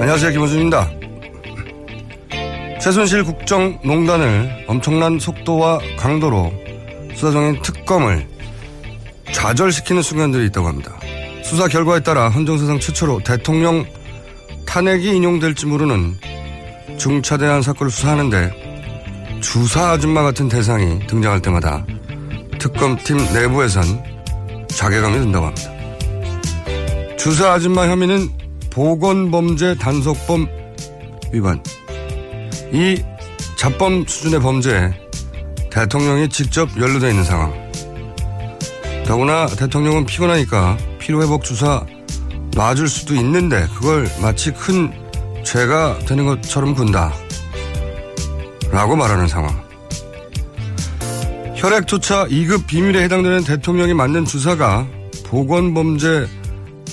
안녕하세요 김호준입니다. 최순실 국정농단을 엄청난 속도와 강도로 수사중인 특검을 좌절시키는 순간들이 있다고 합니다. 수사 결과에 따라 헌정사상 최초로 대통령 탄핵이 인용될지 모르는 중차대한 사건을 수사하는데 주사 아줌마 같은 대상이 등장할 때마다 특검팀 내부에선 자괴감이 든다고 합니다. 주사 아줌마 혐의는 보건범죄 단속범 위반. 이 잡범 수준의 범죄에 대통령이 직접 연루되어 있는 상황. 더구나 대통령은 피곤하니까 피로회복 주사 놔줄 수도 있는데 그걸 마치 큰 죄가 되는 것처럼 군다. 라고 말하는 상황. 혈액조차 2급 비밀에 해당되는 대통령이 맞는 주사가 보건범죄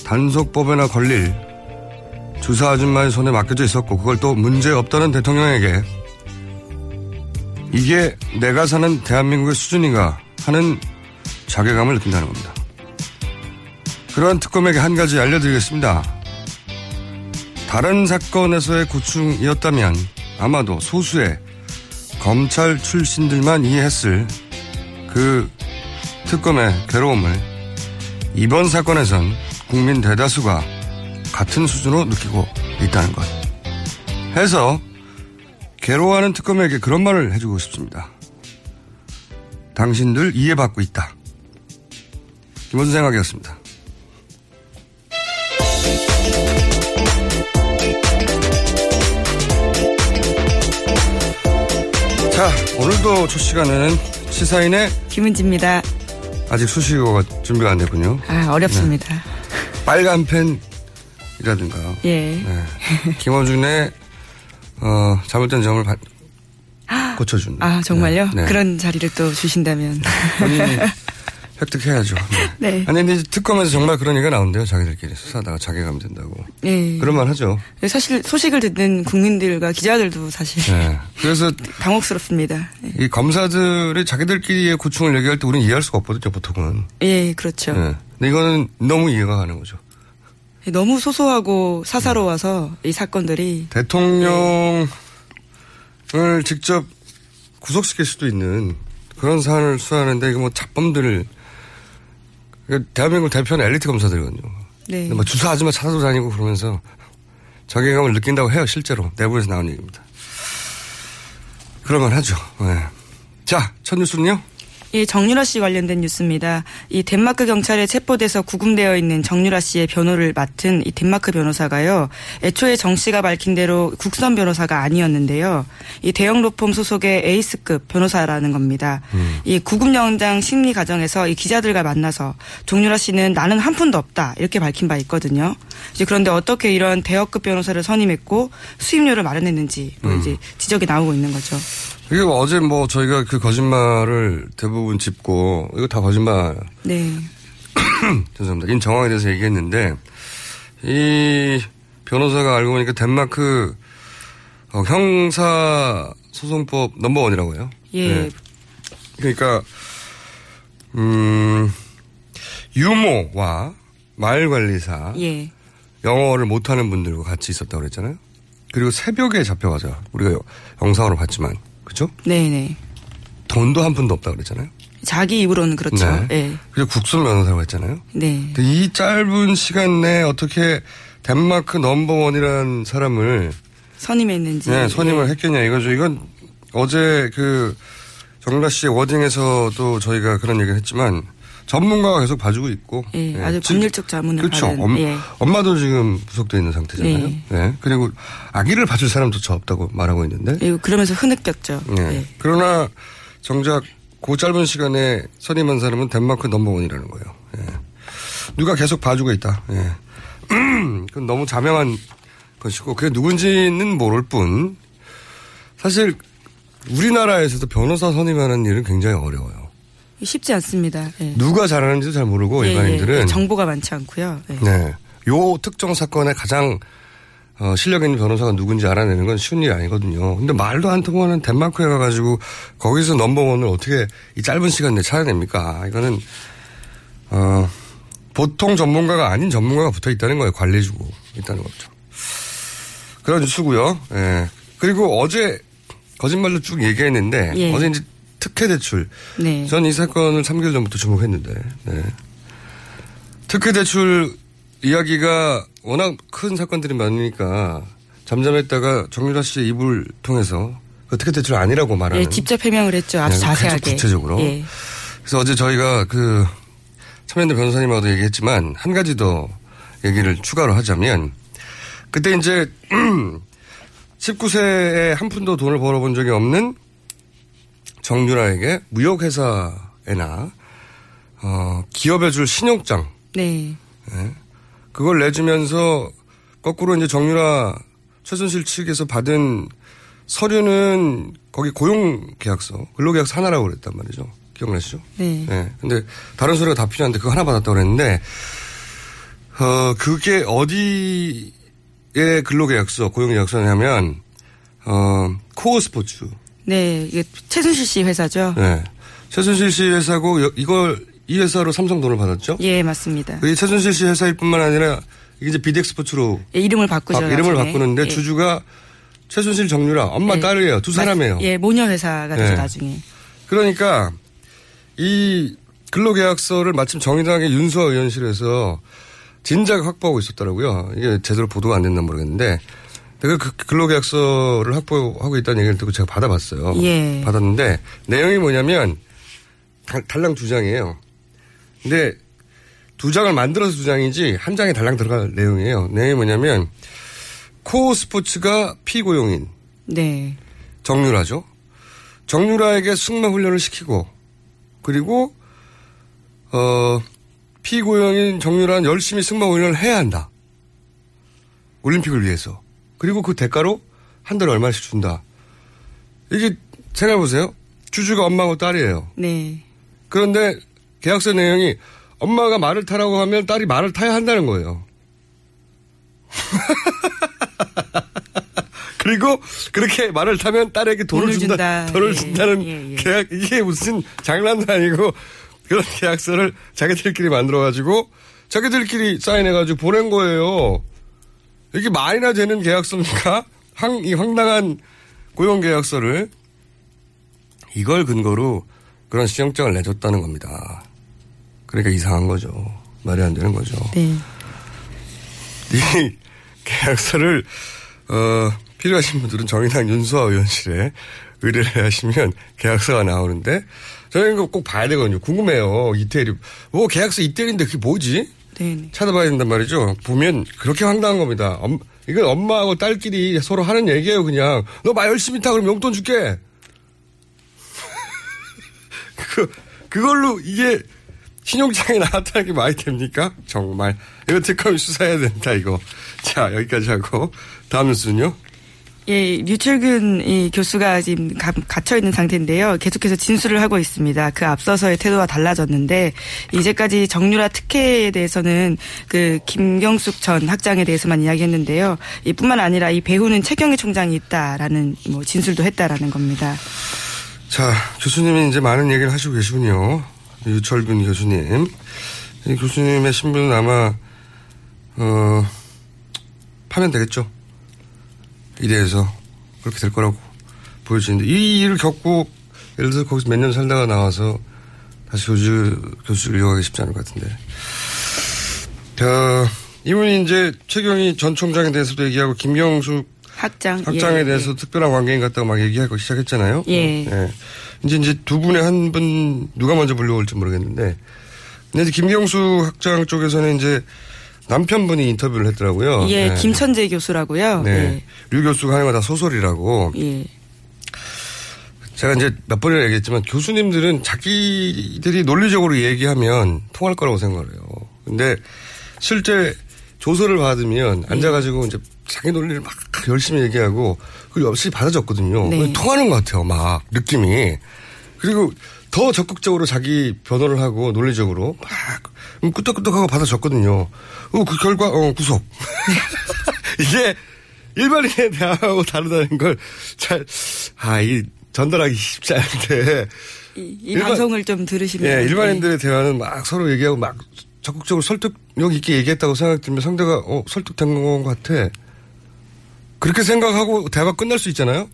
단속법에나 걸릴 주사 아줌마의 손에 맡겨져 있었고 그걸 또 문제 없다는 대통령에게 이게 내가 사는 대한민국의 수준인가 하는 자괴감을 느낀다는 겁니다. 그러한 특검에게 한 가지 알려드리겠습니다. 다른 사건에서의 고충이었다면 아마도 소수의 검찰 출신들만 이해했을 그 특검의 괴로움을 이번 사건에선 국민 대다수가 같은 수준으로 느끼고 있다는 것. 해서 괴로워하는 특검에게 그런 말을 해주고 싶습니다. 당신들 이해받고 있다. 김원수 생각이었습니다. 자, 오늘도 첫 시간에는 시사인의 김은지입니다. 아직 수식어가 준비가 안 됐군요. 아, 어렵습니다. 빨간 펜이라든가. 예. 네. 김원준의 어, 잘못된 점을 바- 고쳐준다. 아, 정말요? 네. 네. 그런 자리를 또 주신다면. 본인이 획득해야죠. 네. 네. 아니, 근데 특검에서 정말 그런 얘기가 나온대요. 자기들끼리 수사하다가 자괴감 든다고. 예. 그런 말 하죠. 사실 소식을 듣는 국민들과 기자들도 사실 네. 그래서 당혹스럽습니다. 예. 이 검사들이 자기들끼리의 고충을 얘기할 때 우리는 이해할 수가 없거든요, 보통은. 예, 그렇죠. 네. 근데 이거는 너무 이해가 가는 거죠. 너무 소소하고 사사로워서 이 사건들이 대통령을 직접 구속시킬 수도 있는 그런 사안을 수사하는데 이거 뭐 잡범들을 그러니까 대한민국 대표는 엘리트 검사들이거든요. 네. 뭐 주사 아줌마 찾아다니고 그러면서 자괴감을 느낀다고 해요, 실제로. 내부에서 나온 얘기입니다. 그럴만 하죠. 네. 자, 첫 뉴스는요? 예, 정유라 씨 관련된 뉴스입니다. 이 덴마크 경찰에 체포돼서 구금되어 있는 정유라 씨의 변호를 맡은 이 덴마크 변호사가요. 애초에 정 씨가 밝힌 대로 국선 변호사가 아니었는데요. 이 대형 로펌 소속의 에이스급 변호사라는 겁니다. 음. 이 구금 영장 심리 과정에서 이 기자들과 만나서 정유라 씨는 나는 한 푼도 없다 이렇게 밝힌 바 있거든요. 이제 그런데 어떻게 이런 대여급 변호사를 선임했고 수임료를 마련했는지 뭐 음. 이제 지적이 나오고 있는 거죠. 이게 뭐 어제 뭐 저희가 그 거짓말을 대부분 짚고 이거 다 거짓말 네. 죄송합니다. 인 정황에 대해서 얘기했는데 이 변호사가 알고 보니까 덴마크 어, 형사 소송법 넘버원이라고 해요. 예. 그러니까 음 유모와 마을 관리사 예. 영어를 못하는 분들과 같이 있었다고 그랬잖아요. 그리고 새벽에 잡혀가자 우리가 영상으로 봤지만 그죠? 네네. 돈도 한 푼도 없다고 그랬잖아요. 자기 입으로는 그렇죠. 네. 예. 그리고 국선 변호사라고 했잖아요. 네. 근데 이 짧은 시간 내에 어떻게 덴마크 넘버원이라는 사람을 선임했는지. 네, 선임을 예. 했겠냐 이거죠. 이건 어제 그 정라 씨의 워딩에서도 저희가 그런 얘기를 했지만 전문가가 계속 봐주고 있고. 예, 예, 아주 법률적 자문을 그렇죠. 엄, 예. 엄마도 지금 구속돼 있는 상태잖아요. 예. 예. 그리고 아기를 봐줄 사람조차 없다고 말하고 있는데. 예, 그러면서 흐느꼈죠. 예. 예. 그러나 정작 그 짧은 시간에 선임한 사람은 덴마크 넘버원이라는 거예요. 예. 누가 계속 봐주고 있다. 예. 그건 너무 자명한 것이고 그게 누군지는 모를 뿐 사실 우리나라에서도 변호사 선임하는 일은 굉장히 어려워요. 쉽지 않습니다. 예. 누가 잘하는지도 잘 모르고 예, 일반인들은 예. 정보가 많지 않고요. 예. 네. 요 특정 사건에 가장 어, 실력 있는 변호사가 누군지 알아내는 건 쉬운 일이 아니거든요. 근데 말도 안 통하는 덴마크에 가가지고 거기서 넘버원을 어떻게 이 짧은 시간 내에 찾아냅니까? 이거는 어, 보통 전문가가 아닌 전문가가 붙어 있다는 거예요. 관리해주고 있다는 거죠. 그런 뉴스고요. 예. 그리고 어제 거짓말로 쭉 얘기했는데 예. 어제 이제 특혜 대출. 네. 전 이 사건을 3개월 전부터 주목했는데, 네. 특혜 대출 이야기가 워낙 큰 사건들이 많으니까 잠잠했다가 정유라 씨의 입을 통해서 그 특혜 대출 아니라고 말하는. 예, 직접 해명을 했죠. 아주 네, 자세하게. 구체적으로. 예. 그래서 어제 저희가 그 참여연대 변호사님하고도 얘기했지만 한 가지 더 얘기를 추가로 하자면 그때 이제 19세에 한 푼도 돈을 벌어본 적이 없는 정유라에게 무역회사에나 어, 기업에 줄 신용장 네. 예. 그걸 내주면서 거꾸로 이제 정유라 최순실 측에서 받은 서류는 거기 고용계약서 근로계약서 하나라고 그랬단 말이죠. 기억나시죠? 네. 네. 근데 다른 서류가 다 필요한데 그거 하나 받았다고 그랬는데, 어, 그게 어디에 근로계약서, 고용계약서냐면, 어, 코어 스포츠. 네. 이게 최순실 씨 회사죠. 네. 최순실 씨 회사고, 여- 이걸, 이 회사로 삼성 돈을 받았죠? 예, 맞습니다. 이 최순실 씨 회사일 뿐만 아니라, 이게 이제 비덱 스포츠로. 예, 이름을 바꾸죠. 바- 이름을 나중에. 바꾸는데, 예. 주주가 최순실 정유라, 엄마 예. 딸이에요. 두 사람이에요. 예, 모녀 회사가 되죠, 네. 나중에. 그러니까 이 근로계약서를 마침 정의당의 윤수아 의원실에서 진작 확보하고 있었더라고요. 이게 제대로 보도가 안 됐나 모르겠는데 내가 그 근로계약서를 확보하고 있다는 얘기를 듣고 제가 받아봤어요. 예. 받았는데 내용이 뭐냐면 달- 달랑 두 장이에요. 근데 두 장을 만들어서 두 장이지 한 장에 달랑 들어갈 내용이에요. 내용이 뭐냐면 코어 스포츠가 피고용인 네. 정유라죠. 정유라에게 승마 훈련을 시키고 그리고 어 피고용인 정유라는 열심히 승마 훈련을 해야 한다. 올림픽을 위해서. 그리고 그 대가로 한 달에 얼마씩 준다. 이게 생각해 보세요. 주주가 엄마하고 딸이에요. 네. 그런데 계약서 내용이 엄마가 말을 타라고 하면 딸이 말을 타야 한다는 거예요. 그리고 그렇게 말을 타면 딸에게 돈을, 돈을 준다, 준다. 돈을 예, 준다는 예, 예. 계약 이게 무슨 장난도 아니고 그런 계약서를 자기들끼리 만들어 가지고 자기들끼리 사인해 가지고 보낸 거예요. 이게 말이나 되는 계약서입니까? 황, 이 황당한 고용 계약서를 이걸 근거로 그런 시정장을 내줬다는 겁니다. 그러니까 이상한 거죠. 말이 안 되는 거죠. 네. 이 계약서를 어, 필요하신 분들은 정의당 윤수아 의원실에 의뢰를 하시면 계약서가 나오는데 저희는 이거 꼭 봐야 되거든요. 궁금해요. 이태리. 뭐 계약서 이태리인데 그게 뭐지? 네. 찾아봐야 된단 말이죠. 보면 그렇게 황당한 겁니다. 엄- 이건 엄마하고 딸끼리 서로 하는 얘기예요, 그냥. 너 말 열심히 타, 그럼 용돈 줄게. 그, 그걸로 이게 신용장에 나왔다는 게 말이 됩니까? 정말. 이거 특검이 수사해야 된다, 이거. 자, 여기까지 하고. 다음 뉴스는요? 예, 류철균 이 교수가 지금 가- 갇혀 있는 상태인데요. 계속해서 진술을 하고 있습니다. 그 앞서서의 태도가 달라졌는데 이제까지 정유라 특혜에 대해서는 그 김경숙 전 학장에 대해서만 이야기했는데요. 이뿐만 아니라 이 배후는 최경희 총장이 있다라는 뭐 진술도 했다라는 겁니다. 자, 교수님이 이제 많은 얘기를 하시고 계시군요. 유철균 교수님. 이 교수님의 신분은 아마, 어, 파면 되겠죠. 이래서 그렇게 될 거라고 보여지는데, 이 일을 겪고, 예를 들어서 거기서 몇 년 살다가 나와서 다시 교수, 교수를 이어가기 쉽지 않을 것 같은데. 자, 이분이 이제 최경희 전 총장에 대해서도 얘기하고, 김경숙 학장 학장에 예, 대해서 특별한 관계인 것 같다고 막 얘기하고 시작했잖아요. 예. 이제 이제 두 분의 한 분 누가 먼저 불려올지 모르겠는데, 근데 이제 김경수 학장 쪽에서는 이제 남편분이 인터뷰를 했더라고요. 예, 네. 김천재 교수라고요. 네. 류 교수가 하는 거 다 소설이라고. 예. 예. 제가 이제 몇 번이나 얘기했지만 교수님들은 자기들이 논리적으로 얘기하면 통할 거라고 생각을 해요. 근데 실제 조서를 받으면 앉아가지고 이제 자기 논리를 막 열심히 얘기하고 그리고 열심히 받아줬거든요. 네. 통하는 것 같아요. 막 느낌이. 그리고 더 적극적으로 자기 변호를 하고 논리적으로 막 끄떡끄떡하고 받아줬거든요. 어, 그 결과 어, 구속. 이게 일반인의 대화하고 다르다는 걸 잘, 아, 이 전달하기 쉽지 않은데. 이, 이 일반- 방송을 좀 들으시면 예, 일반인들의 대화는 막 서로 얘기하고 막 적극적으로 설득력 있게 얘기했다고 생각 들면 상대가 어, 설득된 것 같아. 그렇게 생각하고 대화가 끝날 수 있잖아요?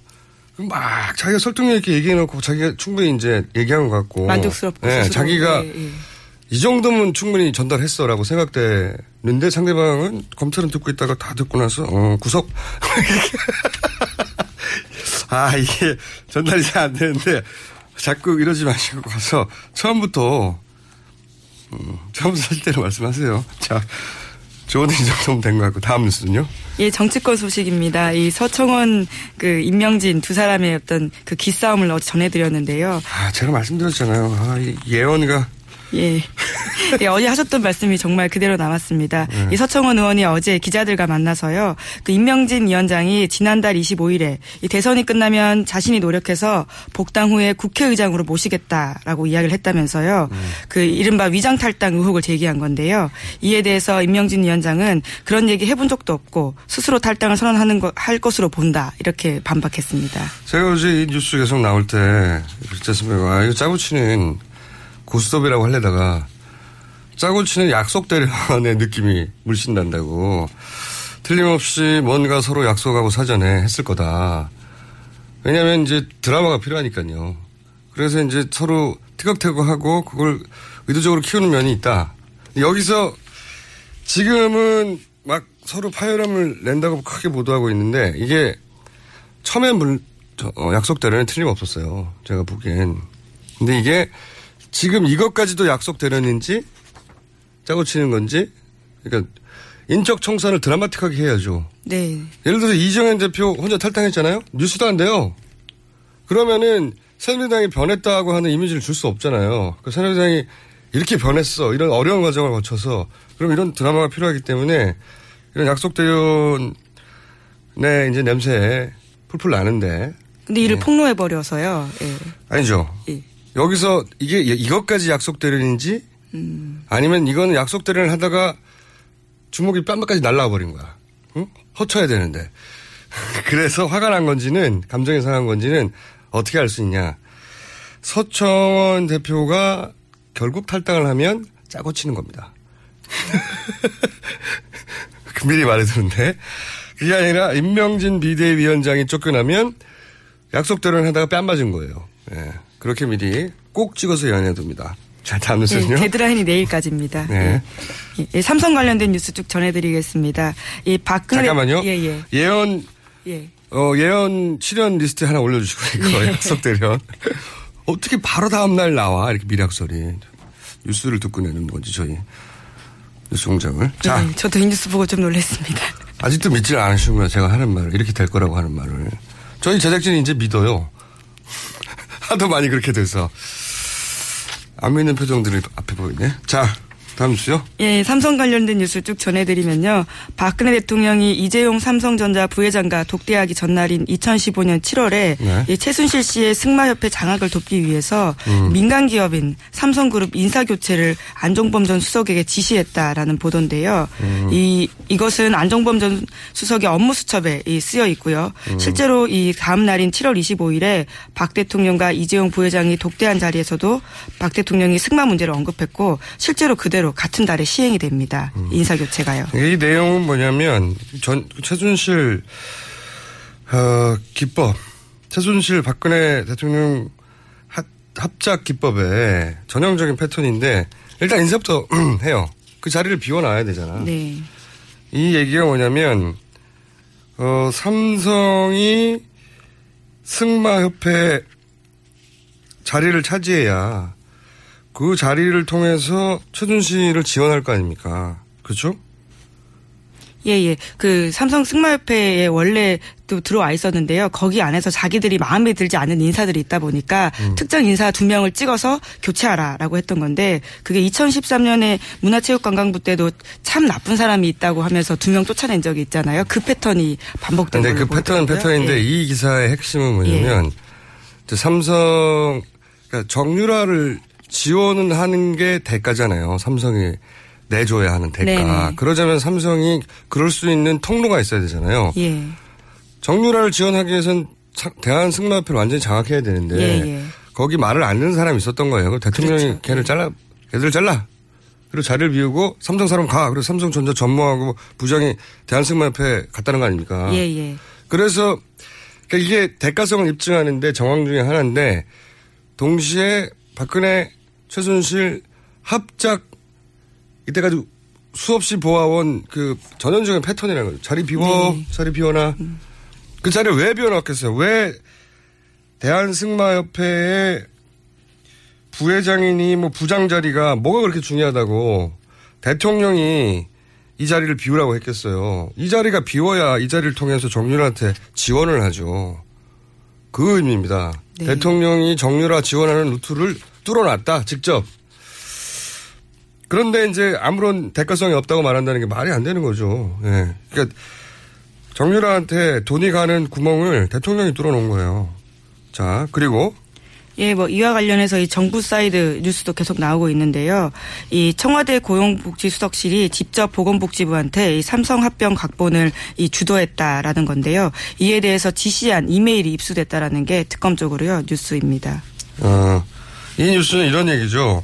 막 자기가 설득력 있게 얘기해놓고 자기가 충분히 이제 얘기한 것 같고. 만족스럽고 예, 스스로. 자기가 예, 예. 이 정도면 충분히 전달했어라고 생각되는데 상대방은 검찰은 듣고 있다가 다 듣고 나서 어 구속 아 이게 전달이 잘 안 되는데 자꾸 이러지 마시고 가서 처음부터 음, 처음부터 사실대로 말씀하세요. 자 좋은 이 정도면 된것 같고 다음 뉴스는요. 예, 정치권 소식입니다. 이 서청원 그 임명진 두 사람의 어떤 그 기싸움을 어제 전해드렸는데요. 아 제가 말씀드렸잖아요. 아, 이 예언이가 예. 예, 어제 하셨던 말씀이 정말 그대로 남았습니다. 네. 이 서청원 의원이 어제 기자들과 만나서요. 그 임명진 위원장이 지난달 25일에 이 대선이 끝나면 자신이 노력해서 복당 후에 국회의장으로 모시겠다라고 이야기를 했다면서요. 그 이른바 위장 탈당 의혹을 제기한 건데요. 이에 대해서 임명진 위원장은 그런 얘기 해본 적도 없고 스스로 탈당을 선언하는 거, 할 것으로 본다. 이렇게 반박했습니다. 제가 어제 이 뉴스 계속 나올 때 그랬지 않습니까? 아, 이거 짜고 치는 고스톱이라고 하려다가 짜고 치는 약속 대련의 느낌이 물씬 난다고. 틀림없이 뭔가 서로 약속하고 사전에 했을 거다. 왜냐하면 이제 드라마가 필요하니까요. 그래서 이제 서로 티격태격하고 그걸 의도적으로 키우는 면이 있다. 여기서 지금은 막 서로 파열음을 낸다고 크게 보도하고 있는데 이게 처음엔 어, 약속대로는 틀림없었어요. 제가 보기엔. 근데 이게 지금 이것까지도 약속대로인지 짜고 치는 건지 그러니까 인적 청산을 드라마틱하게 해야죠. 네. 예를 들어서 이정현 대표 혼자 탈당했잖아요. 뉴스도 안 돼요. 그러면은 새누리당이 변했다고 하는 이미지를 줄 수 없잖아요. 그 새누리당이 이렇게 변했어. 이런 어려운 과정을 거쳐서 그럼 이런 드라마가 필요하기 때문에 이런 약속 대연의 이제 냄새 풀풀 나는데 근데 이를 폭로해 버려서요. 예. 아니죠. 예. 여기서 이게 이것까지 약속 대련인지 아니면 이거는 약속 대련을 하다가 주먹이 뺨까지 날라와 버린 거야. 응? 허쳐야 되는데. 그래서 화가 난 건지는 감정이 상한 건지는 어떻게 알 수 있냐. 서청원 대표가 결국 탈당을 하면 짜고 치는 겁니다. 그 미리 말해두는데 그게 아니라 인명진 비대위원장이 쫓겨나면 약속대련을 하다가 뺨 맞은 거예요. 예. 그렇게 미리 꼭 찍어서 예언해둡니다. 자, 다음 뉴스는요. 네, 데드라인이 내일까지입니다. 네. 예, 예, 삼성 관련된 뉴스 쭉 전해드리겠습니다. 이 박근혜 잠깐만요. 예, 예, 예언 예. 어, 예언 출연 리스트에 하나 올려주시고, 이거 약속대련. 어떻게 바로 다음 날 나와, 이렇게 밀약설이. 뉴스를 듣고 내는 건지, 저희. 뉴스 공장을. 자. 네, 저도 이 뉴스 보고 좀 놀랐습니다. 아직도 믿질 않으시고요. 제가 하는 말을. 이렇게 될 거라고 하는 말을. 저희 제작진이 이제 믿어요. 하도 많이 그렇게 돼서. 안 믿는 표정들이 앞에 보이네. 자, 다음 뉴스요. 예, 삼성 관련된 뉴스 쭉 전해드리면요. 박근혜 대통령이 이재용 삼성전자 부회장과 독대하기 전날인 2015년 7월에 네. 이 최순실 씨의 승마협회 장악을 돕기 위해서 음. 민간 기업인 삼성그룹 인사 교체를 안종범 전 수석에게 지시했다라는 보도인데요. 음. 이 이것은 안종범 전 수석의 업무 수첩에 이 쓰여 있고요. 음. 실제로 이 다음 날인 7월 25일에 박 대통령과 이재용 부회장이 독대한 자리에서도 박 대통령이 승마 문제를 언급했고 실제로 그대로 같은 달에 시행이 됩니다. 음. 인사교체가요. 이 내용은 뭐냐면 전 최순실 어, 기법 최순실 박근혜 대통령 합, 합작 기법의 전형적인 패턴인데 일단 인사부터 해요. 그 자리를 비워놔야 되잖아. 네. 이 얘기가 뭐냐면 어, 삼성이 승마협회 자리를 차지해야 그 자리를 통해서 최순실을 지원할 거 아닙니까? 그렇죠? 예, 예. 그 삼성 승마협회에 원래 또 들어와 있었는데요. 거기 안에서 자기들이 마음에 들지 않는 인사들이 있다 보니까 음. 특정 인사 두 명을 찍어서 교체하라라고 했던 건데 그게 2013년에 문화체육관광부 때도 참 나쁜 사람이 있다고 하면서 두 명 쫓아낸 적이 있잖아요. 그 패턴이 반복된 걸로 그 패턴은. 패턴인데 예. 이 기사의 핵심은 뭐냐면 이제 삼성 그러니까 정유라를 지원은 하는 게 대가잖아요. 삼성이 내줘야 하는 대가. 네네. 그러자면 삼성이 그럴 수 있는 통로가 있어야 되잖아요. 예. 정유라를 지원하기 위해선 차- 대한 승마협회를 완전히 장악해야 되는데 예, 예. 거기 말을 안 듣는 사람이 있었던 거예요. 대통령이 그렇죠. 걔를 잘라, 걔들 잘라. 그리고 자리를 비우고 삼성 사람 가. 그리고 삼성전자 전무하고 부장이 대한승마협회 갔다는 거 아닙니까? 예, 예. 그래서 그러니까 이게 대가성을 입증하는데 정황 중에 하나인데 동시에 박근혜 최순실 합작 이때까지 수없이 보아온 그 전형적인 패턴이라는 거죠. 자리 비워, 네. 자리 비워놔. 그 자리를 왜 비워놨겠어요? 왜 대한승마협회의 부회장이니 뭐 부장 자리가 뭐가 그렇게 중요하다고 대통령이 이 자리를 비우라고 했겠어요. 이 자리가 비워야 이 자리를 통해서 정유라한테 지원을 하죠. 그 의미입니다. 네. 대통령이 정유라 지원하는 루트를 뚫어놨다, 직접. 그런데 이제 아무런 대가성이 없다고 말한다는 게 말이 안 되는 거죠. 예. 그러니까 정유라한테 돈이 가는 구멍을 대통령이 뚫어놓은 거예요. 자, 그리고 예, 뭐 이와 관련해서 이 정부 사이드 뉴스도 계속 나오고 있는데요. 이 청와대 고용복지수석실이 직접 보건복지부한테 이 삼성 합병 각본을 이 주도했다라는 건데요. 이에 대해서 지시한 이메일이 입수됐다라는 게 특검적으로요 뉴스입니다. 어, 이 뉴스는 이런 얘기죠.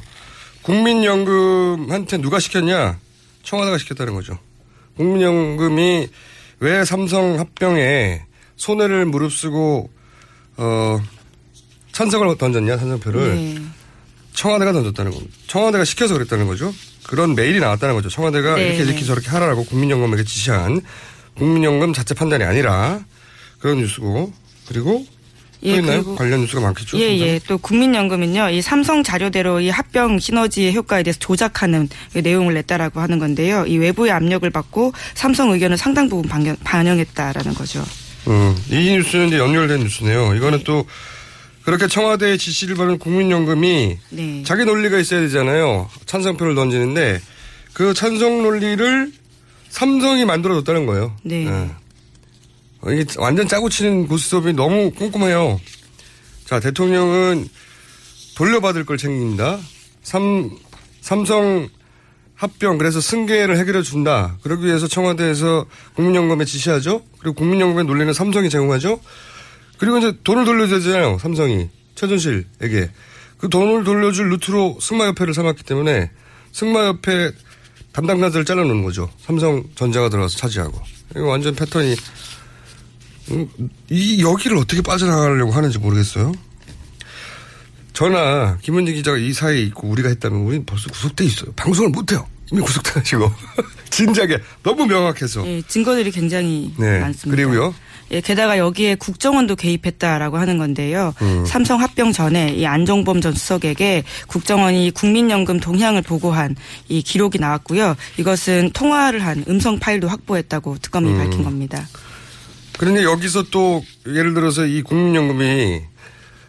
국민연금한테 누가 시켰냐? 청와대가 시켰다는 거죠. 국민연금이 왜 삼성 합병에 손해를 무릅쓰고 어 찬성을 던졌냐 찬성표를 네. 청와대가 던졌다는 겁니다. 청와대가 시켜서 그랬다는 거죠. 그런 메일이 나왔다는 거죠. 청와대가 네, 이렇게 이렇게 네. 저렇게 하라고 국민연금에게 지시한 국민연금 자체 판단이 아니라 그런 뉴스고 그리고 또 예, 있나요? 그리고- 관련 뉴스가 많겠죠. 예? 예. 또 국민연금은요, 이 삼성 자료대로 이 합병 시너지의 효과에 대해서 조작하는 그 내용을 냈다라고 하는 건데요. 이 외부의 압력을 받고 삼성 의견을 상당 부분 반영, 반영했다라는 거죠. 음, 이 뉴스는 이제 연결된 뉴스네요. 이거는 또 그렇게 청와대의 지시를 받은 국민연금이 네. 자기 논리가 있어야 되잖아요. 찬성표를 던지는데 그 찬성 논리를 삼성이 만들어줬다는 거예요. 네. 어, 이게 완전 짜고 치는 고스톱이 너무 꼼꼼해요. 자, 대통령은 돌려받을 걸 챙깁니다. 삼, 삼성 합병, 그래서 승계를 해결해 준다. 그러기 위해서 청와대에서 국민연금에 지시하죠. 그리고 국민연금의 논리는 삼성이 제공하죠. 그리고 이제 돈을 돌려야 되잖아요. 삼성이. 최준실에게. 그 돈을 돌려줄 루트로 승마협회를 삼았기 때문에 승마협회 담당자들을 잘라놓는 거죠. 삼성전자가 들어가서 차지하고. 이거 완전 패턴이 음, 이 여기를 어떻게 빠져나가려고 하는지 모르겠어요. 저나 김은지 기자가 이 사이에 있고 우리가 했다면 우리 벌써 구속돼 있어요. 방송을 못 해요. 이미 구속돼가지고 진작에 너무 명확해서. 예, 증거들이 굉장히 네. 많습니다. 그리고요. 예, 게다가 여기에 국정원도 개입했다라고 하는 건데요. 음. 삼성 합병 전에 이 안종범 전 수석에게 국정원이 국민연금 동향을 보고한 이 기록이 나왔고요. 이것은 통화를 한 음성 파일도 확보했다고 특검이 음. 밝힌 겁니다. 그런데 여기서 또 예를 들어서 이 국민연금이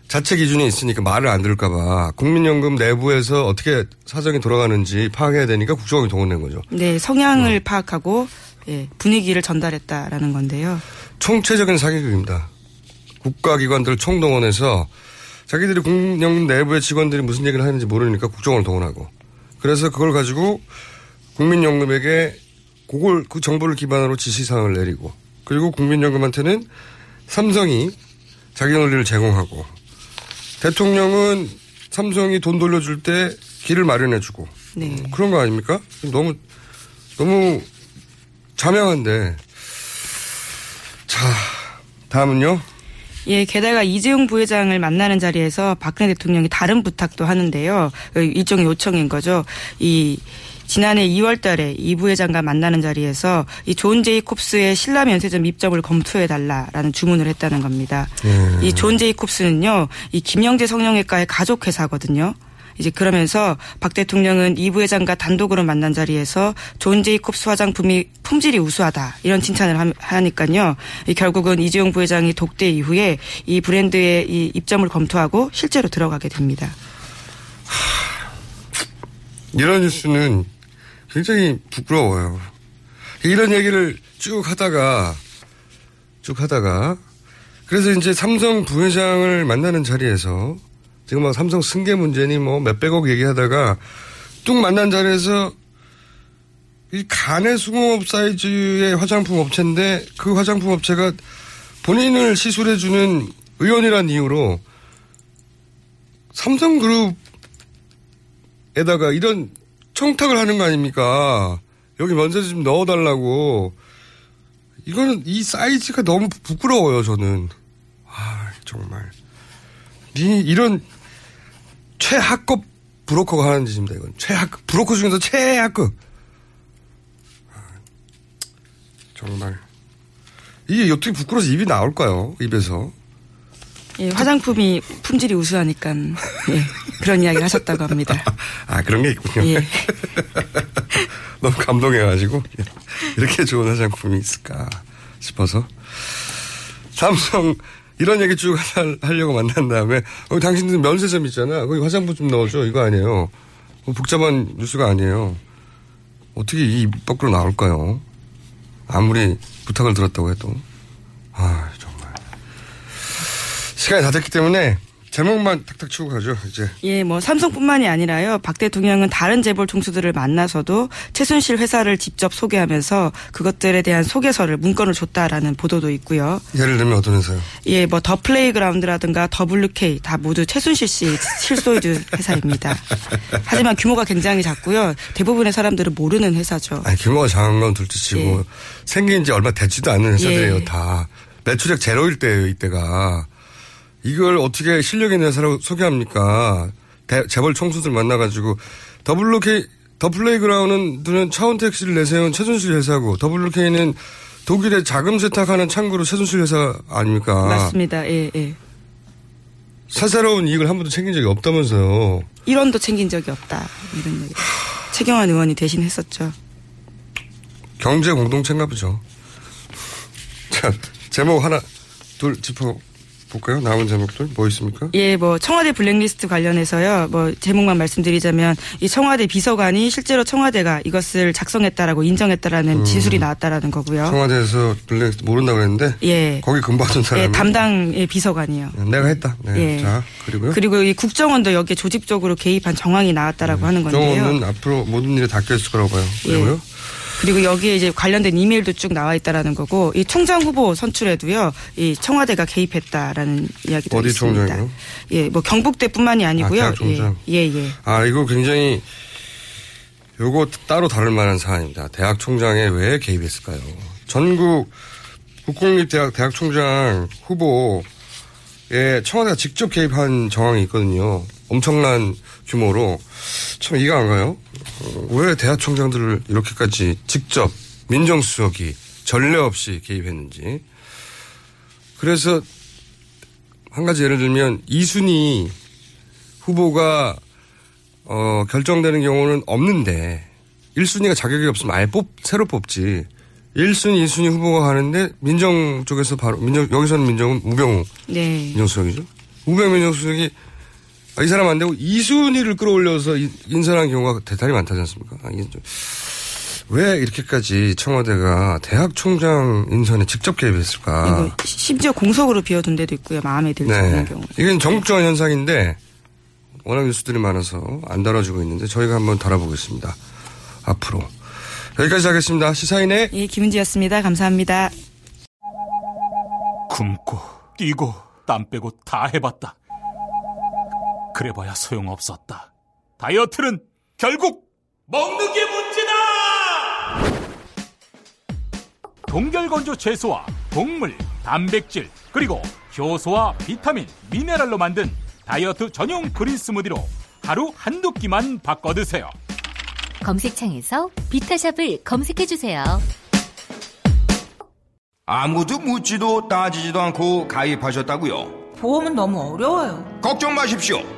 자체 기준이 있으니까 말을 안 들을까봐 국민연금 내부에서 어떻게 사정이 돌아가는지 파악해야 되니까 국정원이 동원된 거죠. 네, 성향을 파악하고 예, 분위기를 전달했다라는 건데요. 총체적인 사기극입니다. 국가기관들 총동원해서 자기들이 국민연금 내부의 직원들이 무슨 얘기를 하는지 모르니까 국정원을 동원하고 그래서 그걸 가지고 국민연금에게 그걸 그 정보를 기반으로 지시사항을 내리고 그리고 국민연금한테는 삼성이 자기 논리를 제공하고 대통령은 삼성이 돈 돌려줄 때 길을 마련해주고 네. 그런 거 아닙니까? 너무 너무 자명한데 자 다음은요. 예, 게다가 이재용 부회장을 만나는 자리에서 박근혜 대통령이 다른 부탁도 하는데요. 그 일종의 요청인 거죠. 이 지난해 2월 달에 이 부회장과 만나는 자리에서 이 존 제이콥스의 신라 면세점 입점을 검토해 달라라는 주문을 했다는 겁니다. 예. 이존 제이콥스는요. 이 김영재 성형외과의 가족 회사거든요. 이제 그러면서 박 대통령은 이 부회장과 단독으로 만난 자리에서 존 제이콥스 화장품이 품질이 우수하다 이런 칭찬을 함- 하니까요. 이 결국은 이재용 부회장이 독대 이후에 이 브랜드의 이 입점을 검토하고 실제로 들어가게 됩니다. 이런 뉴스는 굉장히 부끄러워요. 이런 얘기를 쭉 하다가 쭉 하다가 그래서 이제 삼성 부회장을 만나는 자리에서 지금 막 삼성 승계 문제니 뭐 몇백억 얘기하다가 뚝 만난 자리에서 이 간의 수공업 사이즈의 화장품 업체인데 그 화장품 업체가 본인을 시술해주는 의원이란 이유로 삼성그룹 에다가 이런 청탁을 하는 거 아닙니까? 여기 먼저 좀 넣어달라고. 이거는 이 사이즈가 너무 부끄러워요, 저는. 아, 정말. 이, 이런 최하급 브로커가 하는 짓입니다, 이건. 최하급, 브로커 중에서 최하급. 아, 정말. 이게 어떻게 부끄러워서 입이 나올까요? 입에서. 예, 화장품이 품질이 우수하니까 예, 그런 이야기를 하셨다고 합니다. 아, 그런 게 있군요. 예. 너무 감동해가지고 이렇게 좋은 화장품이 있을까 싶어서. 삼성 이런 얘기 쭉 할- 하려고 만난 다음에 어, 당신들 면세점 있잖아. 거기 화장품 좀 넣어줘. 이거 아니에요. 뭐 복잡한 뉴스가 아니에요. 어떻게 이 입 밖으로 나올까요? 아무리 부탁을 들었다고 해도. 아 시간이 다 됐기 때문에 제목만 탁탁 치고 가죠 이제 예, 뭐 삼성뿐만이 아니라요. 박 대통령은 다른 재벌 총수들을 만나서도 최순실 회사를 직접 소개하면서 그것들에 대한 소개서를 문건을 줬다라는 보도도 있고요. 예를 들면 어떤 회사요 예, 뭐 더 플레이그라운드라든가 WK 다 모두 최순실 씨 실소유주 회사입니다. 하지만 규모가 굉장히 작고요. 대부분의 사람들은 모르는 회사죠. 아니, 규모가 작은 건 둘째치고 예. 생긴 지 얼마 되지도 않은 회사들이에요, 예. 다. 매출액 제로일 때예요, 이때가. 이걸 어떻게 실력 있는 회사로 소개합니까? 대- 재벌 총수들 만나가지고 WK 더 플레이그라운드는 차은택 씨를 내세운 최순실 회사고 WK는 독일의 자금 세탁하는 창구로 최순실 회사 아닙니까? 맞습니다. 예, 예. 사사로운 이익을 한 번도 챙긴 적이 없다면서요. 1원도 챙긴 적이 없다. 이런 얘기. 최경환 의원이 대신 했었죠. 경제 공동체인가 보죠. 자, 제목 하나, 둘 짚어 볼까요? 남은 제목들 뭐 있습니까? 예, 뭐 청와대 블랙리스트 관련해서요. 뭐 제목만 말씀드리자면 이 청와대 비서관이 실제로 청와대가 이것을 작성했다라고 인정했다라는 진술이 나왔다라는 거고요. 음. 청와대에서 블랙 모른다고 그랬는데 예. 거기 근무하던 사람이 예, 담당 예, 비서관이요. 내가 했다. 네. 예. 자 그리고요. 그리고 이 국정원도 여기에 조직적으로 개입한 정황이 나왔다라고 하는 건데요. 정원은 앞으로 모든 일에 닦여 있을 거라고 봐요. 예. 그리고요. 그리고 여기에 이제 관련된 이메일도 쭉 나와 있다라는 거고 이 총장 후보 선출에도요. 이 청와대가 개입했다라는 이야기도 어디 있습니다. 총장이요? 예, 뭐 경북대뿐만이 아니고요. 대학 총장. 예, 예, 예. 아 이거 굉장히 요거 따로 다룰 만한 사안입니다. 대학 총장에 왜 개입했을까요? 전국 국공립대학 대학 총장 후보 청와대가 직접 개입한 정황이 있거든요. 엄청난 규모로. 참 이해가 안 가요. 어, 왜 대학총장들을 이렇게까지 직접 민정수석이 전례 없이 개입했는지. 그래서 한 가지 예를 들면 이순희 후보가 어, 결정되는 경우는 없는데 1순위가 자격이 없으면 아예 뽑, 새로 뽑지. 1순위, 2순위 후보가 가는데 민정 쪽에서 바로 민정 여기서는 민정은 우병우 네. 민정수석이죠. 우병우 민정수석이 아, 이 사람 안 되고 2순위를 끌어올려서 인- 인선한 경우가 대단히 많다지 않습니까? 아, 왜 이렇게까지 청와대가 대학 총장 인선에 직접 개입했을까? 심지어 공석으로 비워둔 데도 있고요. 마음에 들지 않는 네. 경우. 이건 전국적인 현상인데 워낙 뉴스들이 많아서 안 다뤄지고 있는데 저희가 한번 다뤄보겠습니다. 앞으로. 여기까지 하겠습니다. 시사인의 예, 김은지였습니다. 감사합니다. 굶고 뛰고 땀 빼고 다 해봤다. 그래봐야 소용없었다. 다이어트는 결국 먹는 게 문제다! 동결건조 채소와 동물, 단백질, 그리고 효소와 비타민, 미네랄로 만든 다이어트 전용 그린 스무디로 하루 한두 끼만 바꿔 드세요. 검색창에서 비타샵을 검색해 주세요. 아무도 묻지도 따지지도 않고 가입하셨다고요? 보험은 너무 어려워요. 걱정 마십시오.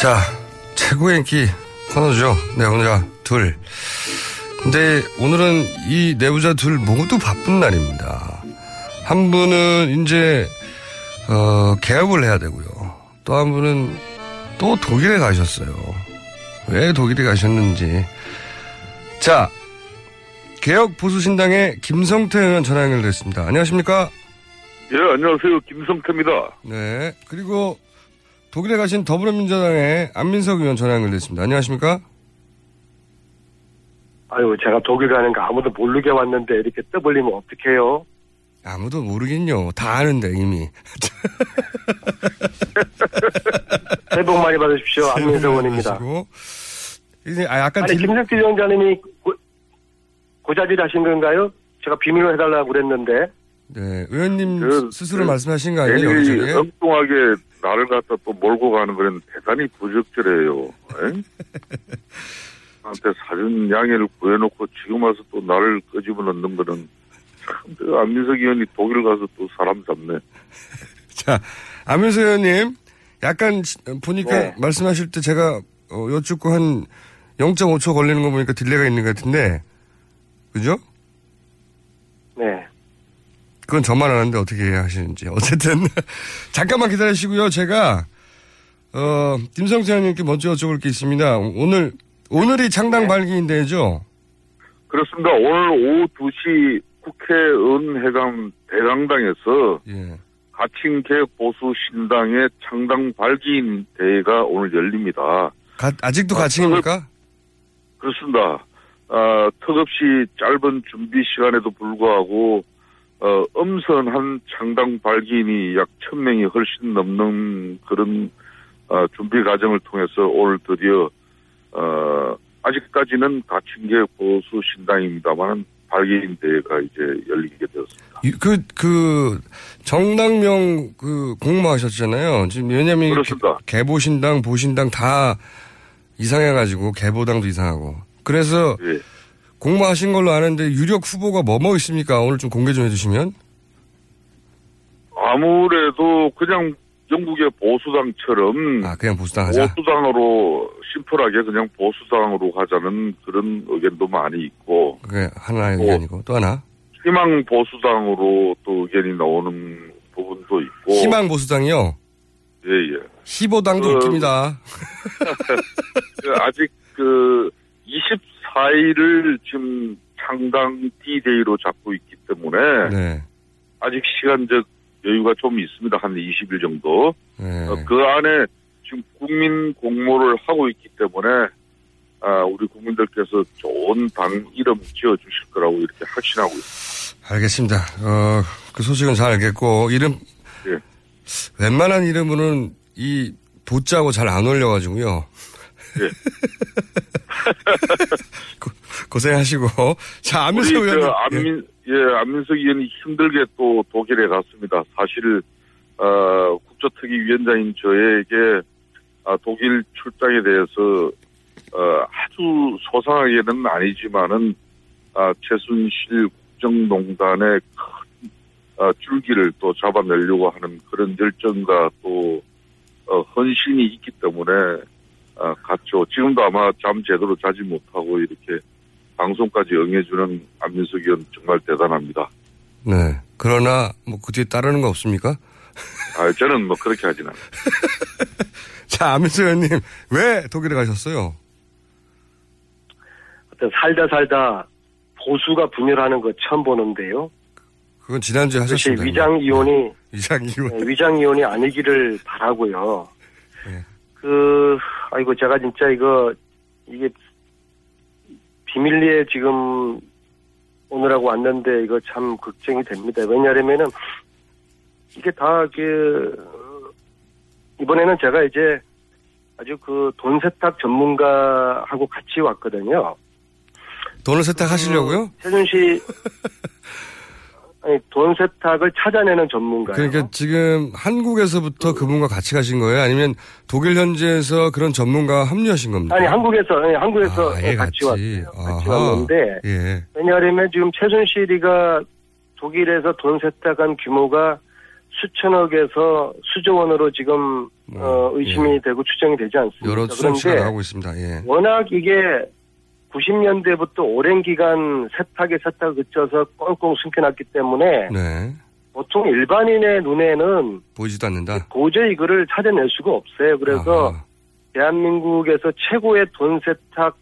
자, 최고의 인기 코너죠. 내부자 둘. 근데 오늘은 이 내부자 둘 모두 바쁜 날입니다. 한 분은 이제, 어, 개업을 해야 되고요. 또 한 분은 또 독일에 가셨어요. 왜 독일에 가셨는지. 자, 개혁 보수신당의 김성태 의원 전화 연결됐습니다. 안녕하십니까? 예, 안녕하세요. 김성태입니다. 네. 그리고 독일에 가신 더불어민주당의 안민석 의원 전화 연결됐습니다. 안녕하십니까? 아유, 제가 독일 가는 거 아무도 모르게 왔는데 이렇게 떠벌리면 어떡해요? 아무도 모르긴요. 다 아는데 이미. 새해 복 많이 받으십시오. 안민석 의원입니다. 이제 아, 약간 아니, 딜- 김석기 위원장님이 고, 고자질 하신 건가요? 제가 비밀로 해달라고 그랬는데. 네, 의원님 그, 스스로 그, 말씀하신 거 아니에요? 괜히 여기저기? 엉뚱하게 나를 갖다 또 몰고 가는 거는 대단히 부적절해요. 에? 한테 사전 양해를 구해놓고 지금 와서 또 나를 끄집어 넣는 거는 참, 그 안민석 의원이 독일 가서 또 사람 잡네. 자, 안민석 의원님, 약간 시- 보니까 네. 말씀하실 때 제가 어, 여쭙고 한 0.5초 걸리는 거 보니까 delay가 있는 것 같은데, 그죠? 네. 그건 저만 아는데 어떻게 하시는지. 어쨌든, 잠깐만 기다리시고요. 제가, 어, 김성태 의원님께 먼저 여쭤볼 게 있습니다. 오늘, 오늘이 창당 발기인 대회죠? 그렇습니다. 오늘 오후 2시 국회의원 회관 대강당에서 예. 가칭 개혁 보수 신당의 창당 발기인 대회가 오늘 열립니다. 가- 아직도 아, 가칭입니까? 그렇습니다. 아, 턱없이 짧은 준비 시간에도 불구하고 어, 엄선한 창당 발기인이 약 1000명이 훨씬 넘는 그런 어, 준비 과정을 통해서 오늘 드디어 어, 아직까지는 가칭개혁 보수 신당입니다만 발기인 대회가 이제 열리게 되었습니다. 이- 그, 그, 정당명 그 공모하셨잖아요. 지금 왜냐면 그렇습니다. 개, 개보신당, 보신당 다 이상해가지고 개보당도 이상하고. 그래서 예. 공모하신 걸로 아는데 유력 후보가 뭐뭐 있습니까? 오늘 좀 공개 좀 해주시면. 아무래도 그냥 영국의 보수당처럼 아 그냥 보수당 하자. 보수당으로 심플하게 그냥 보수당으로 가자는 그런 의견도 많이 있고 그게 하나의 의견이고 또 하나 희망 보수당으로 또 의견이 나오는 부분도 있고 희망 보수당이요. 예예. 15당도 그- 웃깁니다. 그 아직 그 24일을 지금 창당 D-Day로 잡고 있기 때문에 네. 아직 시간적 여유가 좀 있습니다. 한 20일 정도. 네. 어, 그 안에 지금 국민 공모를 하고 있기 때문에 아, 우리 국민들께서 좋은 당 이름 지어주실 거라고 이렇게 확신하고 있습니다. 알겠습니다. 어, 그 소식은 잘 알겠고 이름 예. 웬만한 이름으로는 이 도자고 잘 안 올려가지고요. 예. 고, 생하시고 자, 안민석 우리 의원님. 그 안민 예 안민석 의원이 힘들게 또 독일에 갔습니다. 사실 어, 국조특위 위원장인 저에게 아, 독일 출장에 대해서 어, 아주 소상하게는 아니지만은 아, 최순실 국정농단의 큰 어, 줄기를 또 잡아내려고 하는 그런 열정과 또 어, 헌신이 있기 때문에 아, 갔죠. 지금도 아마 잠 제대로 자지 못하고 이렇게 방송까지 응해주는 안민석 의원 정말 대단합니다. 네. 그러나 뭐 그 뒤에 따르는 거 없습니까? 아, 저는 뭐 그렇게 하진 않아요. 자, 안민석 의원님 왜 독일에 가셨어요? 어떤 살다 살다 보수가 분열하는 거 처음 보는데요. 그건 지난주에 하셨습니다. 위장 이혼이 위장 이혼. 네, 위장 이혼이 아니기를 바라고요. 네. 그 아이고 제가 진짜 이거 이게 비밀리에 지금 오느라고 왔는데 이거 참 걱정이 됩니다. 왜냐하면은 이게 다 그 이번에는 제가 이제 아주 그 돈 세탁 전문가하고 같이 왔거든요. 돈을 세탁하시려고요? 최준씨 아니 돈 세탁을 찾아내는 전문가예요. 그러니까 지금 한국에서부터 그분과 같이 가신 거예요? 아니면 독일 현지에서 그런 전문가와 합류하신 겁니까? 아니 한국에서 아니, 한국에서 아, 예, 같이, 같이. 왔어요. 같이. 왔는데 예. 왜냐하면 지금 최순실이가 독일에서 돈 세탁한 규모가 수천억에서 수조 원으로 지금 어, 의심이 되고 추정이 되지 않습니다. 뭐, 예. 여러 수치가 그런데 나오고 있습니다. 예. 워낙 이게 90년대부터 오랜 기간 세탁에 세탁 그쳐서 꽁꽁 숨겨놨기 때문에 네. 보통 일반인의 눈에는 보이지도 않는다. 도저히 이거를 찾아낼 수가 없어요. 그래서 대한민국에서 최고의 돈 세탁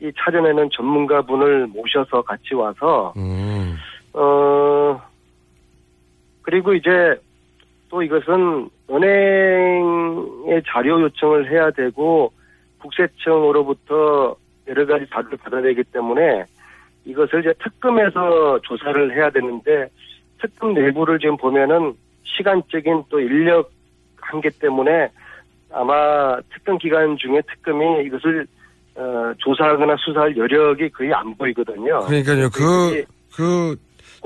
이 찾아내는 전문가분을 모셔서 같이 와서 음. 어 그리고 이제 또 이것은 은행에 자료 요청을 해야 되고 국세청으로부터 여러 가지 자료를 받아야 되기 때문에 이것을 이제 특검에서 조사를 해야 되는데 특검 내부를 지금 보면은 시간적인 또 인력 한계 때문에 아마 특검 기간 중에 특검이 이것을 어, 조사하거나 수사할 여력이 거의 안 보이거든요. 그러니까요. 그, 그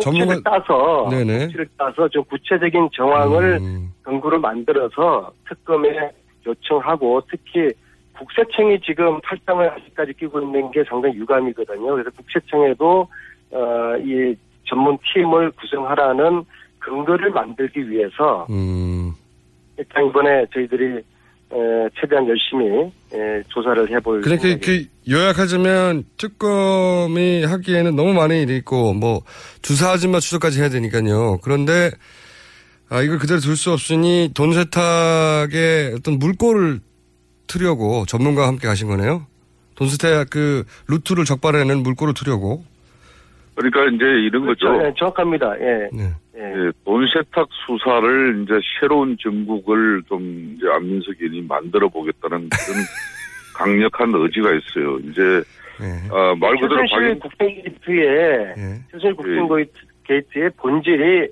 전문가. 따서 네네. 꼭지를 따서 좀 구체적인 정황을 음. 근거로 만들어서 특검에 요청하고 특히 국세청이 지금 탈당을 아직까지 끼고 있는 게 상당히 유감이거든요. 그래서 국세청에도 어, 이 전문 팀을 구성하라는 근거를 만들기 위해서 음. 일단 이번에 저희들이 에, 최대한 열심히 에, 조사를 해볼 그러니까 그 요약하자면 특검이 하기에는 너무 많은 일이 있고 뭐 주사 아줌마 추적까지 해야 되니까요. 그런데 아 이걸 그대로 둘 수 없으니 돈 세탁의 어떤 물꼬를 트려고 전문가와 함께 가신 거네요. 돈 세탁 그 루트를 적발해내는 물꼬를 트려고. 그러니까 이제 이런 거죠. 그렇죠. 네, 정확합니다. 예. 예, 돈 세탁 수사를 이제 새로운 전국을 좀 이제 안민석 의원이 만들어 보겠다는 그런 강력한 의지가 있어요. 이제 아, 말 그대로 최순실 박영 국회게이트의 최순실 국회게이트의 본질이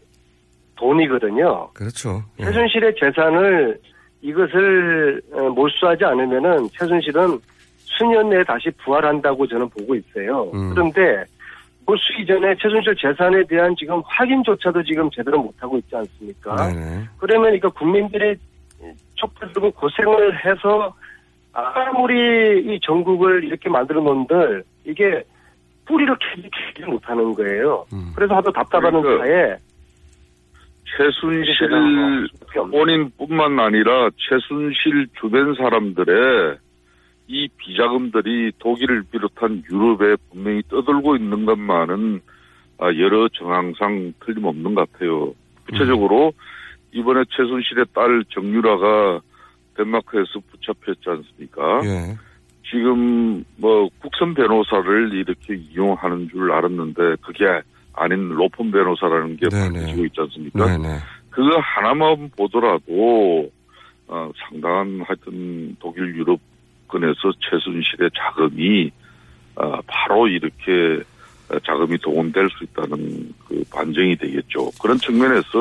돈이거든요. 그렇죠. 최순실의 재산을 이것을 어, 몰수하지 않으면은 최순실은 수년 내에 다시 부활한다고 저는 보고 있어요. 음. 그런데 몰수 이전에 최순실 재산에 대한 지금 확인조차도 지금 제대로 못하고 있지 않습니까? 네네. 그러면 이거 국민들이 촛불 들고 고생을 해서 아무리 이 전국을 이렇게 만들어 놓은들 이게 뿌리를 캐지, 못하는 거예요. 그래서 하도 답답하는 그러니까 차에 최순실 본인뿐만 아니라 최순실 주변 사람들의 이 비자금들이 독일을 비롯한 유럽에 분명히 떠들고 있는 것만은 아, 여러 정황상 틀림없는 것 같아요. 구체적으로 이번에 최순실의 딸 정유라가 덴마크에서 붙잡혔지 않습니까? 예. 지금 뭐 국선 변호사를 이렇게 이용하는 줄 알았는데 그게 아닌 로펌 변호사라는 게 밝혀지고 있지 않습니까? 네네. 그거 하나만 보더라도 어, 상당한 하여튼 독일 유럽권에서 최순실의 자금이 어, 바로 이렇게 어, 자금이 동원될 수 있다는 그 반증이 되겠죠. 그런 측면에서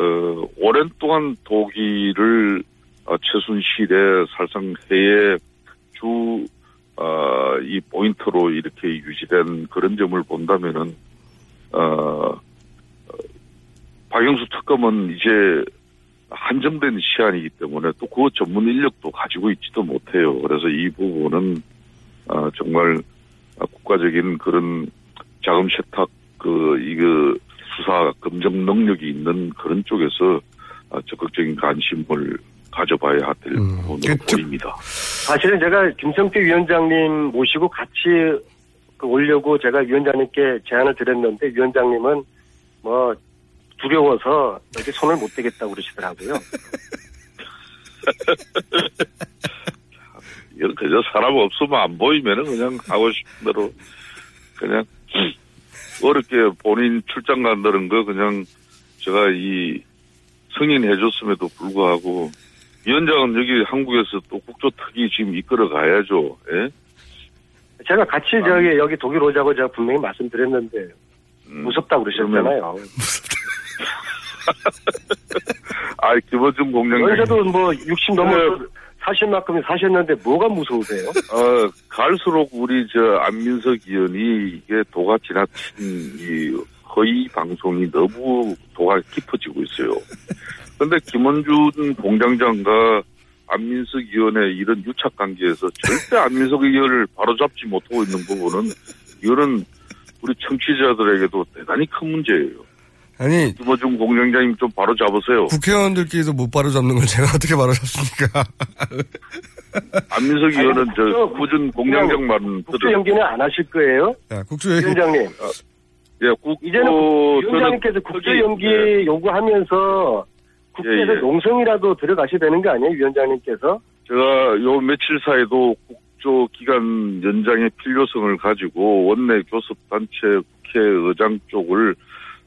어, 오랜 동안 독일을 어, 최순실의 살상 해외 주, 어, 이 포인트로 이렇게 유지된 그런 점을 본다면은, 어, 어, 박영수 특검은 이제 한정된 시한이기 때문에 또 그 전문 인력도 가지고 있지도 못해요. 그래서 이 부분은, 어, 정말 국가적인 그런 자금 세탁, 그, 이거 수사 검증 능력이 있는 그런 쪽에서 어, 적극적인 관심을 가져봐야 될 부분으로 보입니다. 사실은 제가 김성태 위원장님 모시고 같이 그 오려고 제가 위원장님께 제안을 드렸는데 위원장님은 뭐 두려워서 여기 손을 못 대겠다고 그러시더라고요. 이건 그저 사람 없으면 안 보이면은 그냥 하고 싶은 대로 그냥 어렵게 본인 출장 간다는 거 그냥 제가 이 승인해줬음에도 불구하고 위원장은 여기 한국에서 또 국조특위 지금 이끌어 가야죠. 예? 제가 같이 저기 여기 독일 오자고 제가 분명히 말씀드렸는데 무섭다고 그러셨잖아요. 아, 김어준 공장장. 언제도 뭐 60 넘어 사실 만큼은 사셨는데 뭐가 무서우세요? 어, 갈수록 우리 저 안민석 의원이 이게 도가 지나친 이 허위 방송이 너무 도가 깊어지고 있어요. 근데 김원준 공장장과 안민석 의원의 이런 유착 관계에서 절대 안민석 의원을 바로잡지 못하고 있는 부분은 이거는 우리 청취자들에게도 대단히 큰 문제예요. 아니 김어준 공장장님 좀 바로 잡으세요. 국회의원들끼리도 못 바로 잡는 걸 제가 어떻게 바로 잡습니까? 안민석 의원은 저 꾸준 공장장 말은 국수 연기는 안 하실 거예요? 야, 연기. 위원장님. 예, 국, 이제는 어, 위원장님께서 저기, 연기 예. 요구하면서 국회에서 예, 예. 농성이라도 들어가셔야 되는 거 아니에요, 위원장님께서? 제가 요 며칠 사이도 국조 기간 연장의 필요성을 가지고 원내 교섭단체 국회의장 쪽을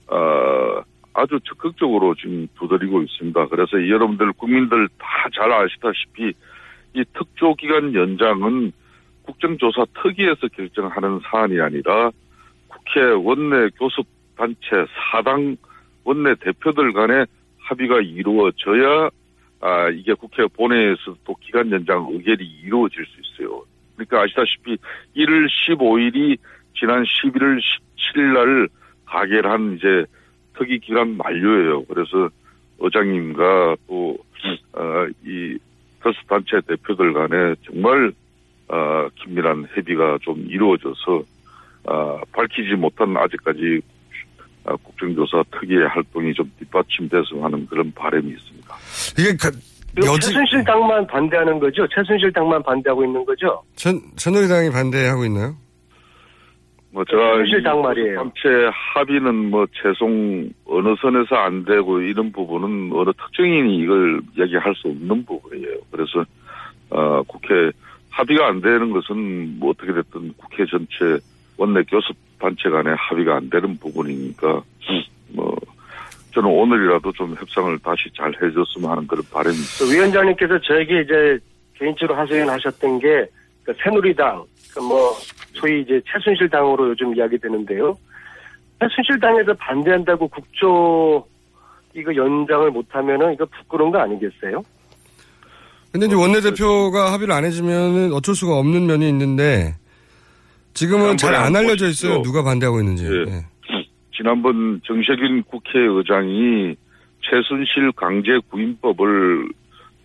어, 아주 적극적으로 지금 두드리고 있습니다. 그래서 여러분들 국민들 다 잘 아시다시피 이 특조 기간 연장은 국정조사 특위에서 결정하는 사안이 아니라 국회 원내 교섭단체 사당 원내 대표들 간의 합의가 이루어져야 아, 이게 국회 본회의에서 또 기간 연장 의결이 이루어질 수 있어요. 그러니까 아시다시피 1월 15일이 지난 11월 17일 날 가결한 이제 특위 기간 만료예요. 그래서 의장님과 또, 어, 이 교섭단체 대표들 간에 정말, 어, 긴밀한 협의가 좀 이루어져서, 어, 밝히지 못한 아직까지 어, 국정조사 특위의 활동이 좀 뒷받침돼서 하는 그런 바람이 있습니다. 이게 가, 그리고 여지 최순실 당만 반대하는 거죠? 최순실 당만 반대하고 있는 거죠? 전 새누리당이 반대하고 있나요? 뭐 제가 현실당 이 말이에요. 단체 합의는 뭐 최송 어느 선에서 안 되고 이런 부분은 어느 특정인이 이걸 얘기할 수 없는 부분이에요. 그래서 어 국회 합의가 안 되는 것은 뭐 어떻게 됐든 국회 전체 원내 교섭 단체 간의 합의가 안 되는 부분이니까 뭐 저는 오늘이라도 좀 협상을 다시 잘 해줬으면 하는 그런 바람이 있어요. 그 위원장님께서 저에게 이제 개인적으로 하소연하셨던 게그 새누리당, 그뭐 소위 이제 최순실 당으로 요즘 이야기되는데요. 최순실 당에서 반대한다고 국조 이거 연장을 못하면은 이거 부끄러운 거 아니겠어요? 근데 이제 원내대표가 합의를 안 해주면은 어쩔 수가 없는 면이 있는데 지금은 잘 안 알려져 있어요. 보십시오. 누가 반대하고 있는지. 예. 예. 지난번 정세균 국회의장이 최순실 강제 구인법을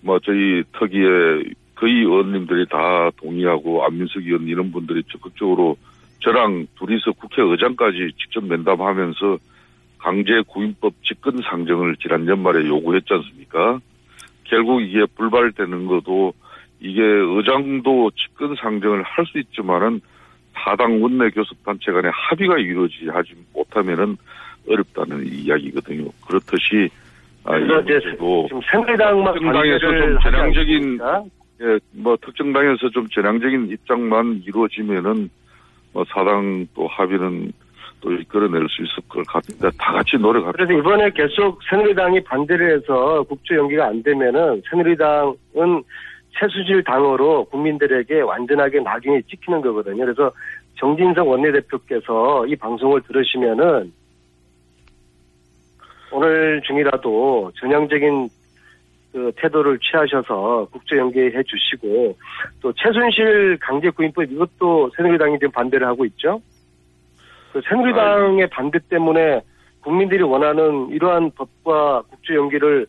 뭐 저희 특위에 거의 의원님들이 다 동의하고 안민석 의원 이런 분들이 적극적으로 저랑 둘이서 국회의장까지 직접 면담하면서 강제 구인법 직권상정을 지난 연말에 요구했지 않습니까? 결국 이게 불발되는 것도 이게 의장도 직권상정을 할 수 있지만은 사당 원내 교섭단체 간의 합의가 이루어지지 못하면은 어렵다는 이야기거든요. 그렇듯이 아, 그래서 이제 지금 새누리당만 특정당에서 좀 반대를 하지 전향적인 않습니까? 예, 뭐 특정당에서 좀 전향적인 입장만 이루어지면은 뭐 사당 또 합의는 또 이끌어낼 수 있을 것 같은데 다 같이 노력합니다. 그래서 이번에 계속 새누리당이 반대를 해서 국조 연기가 안 되면은 새누리당은 최수질 당으로 국민들에게 완전하게 낙인이 찍히는 거거든요. 그래서 정진석 원내대표께서 이 방송을 들으시면은 오늘 중이라도 전향적인 그 태도를 취하셔서 국조 연계해 주시고 또 최순실 강제 구인법 이것도 새누리당이 지금 반대를 하고 있죠. 그 새누리당의 반대 때문에 국민들이 원하는 이러한 법과 국조 연계를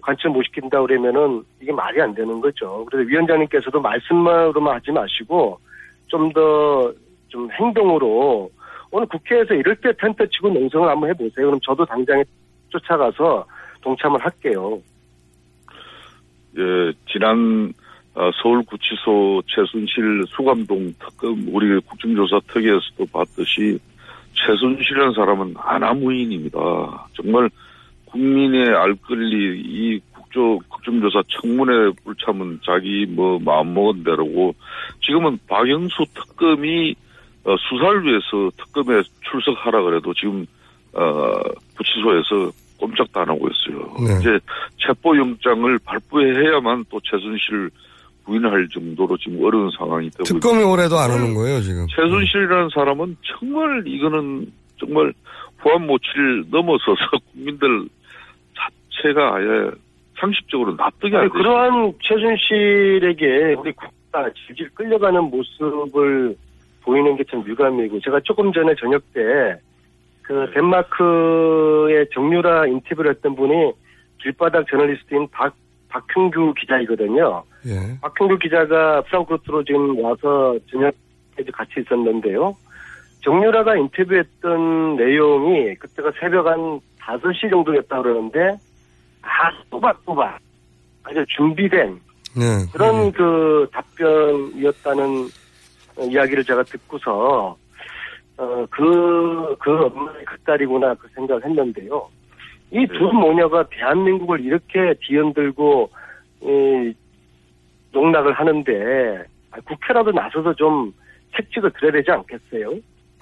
관철 못 시킨다 그러면은 이게 말이 안 되는 거죠. 그래서 위원장님께서도 말씀만으로만 하지 마시고 좀더좀 행동으로 오늘 국회에서 이럴 때 텐트 치고 농성을 한번 해보세요. 그럼 저도 당장에 쫓아가서 동참을 할게요. 예, 지난 어, 서울구치소 최순실 수감동 특검 우리 국정조사 특위에서도 봤듯이 최순실이라는 사람은 아나무인입니다. 정말 국민의 알 권리 이 국조 국정조사 청문회 불참은 자기 뭐 마음 먹은 대로고 지금은 박영수 특검이 어, 수사를 위해서 특검에 출석하라 그래도 지금 어, 구치소에서 꼼짝도 안 하고 있어요. 네. 이제 체포영장을 발부해야만 또 최순실 부인할 정도로 지금 어려운 상황이 되고 특검이 올해도 안 오는 거예요, 지금. 최순실이라는 사람은 정말 이거는 정말 모치를 넘어서서 국민들 자체가 아예 상식적으로 납득이 안 아니, 되죠. 그러한 최순실에게 우리 국가 질질 끌려가는 모습을 보이는 게 참 유감이고 제가 조금 전에 저녁 때 그 덴마크의 정유라 인터뷰를 했던 분이 길바닥 저널리스트인 박 박형규 기자이거든요. 예. 박형규 기자가 프랑크푸르트로 지금 와서 저녁에 같이 있었는데요. 정유라가 인터뷰했던 내용이 그때가 새벽 한 5시 정도였다 그러는데 아 또박또박 아주 준비된 네. 그런 그 답변이었다는 어, 이야기를 제가 듣고서 어, 그, 그 엄마의 그 딸이구나 그 생각을 했는데요. 이두 모녀가 대한민국을 이렇게 뒤흔들고, 이, 농락을 하는데, 아, 국회라도 나서서 좀 책찍을 들어야 되지 않겠어요?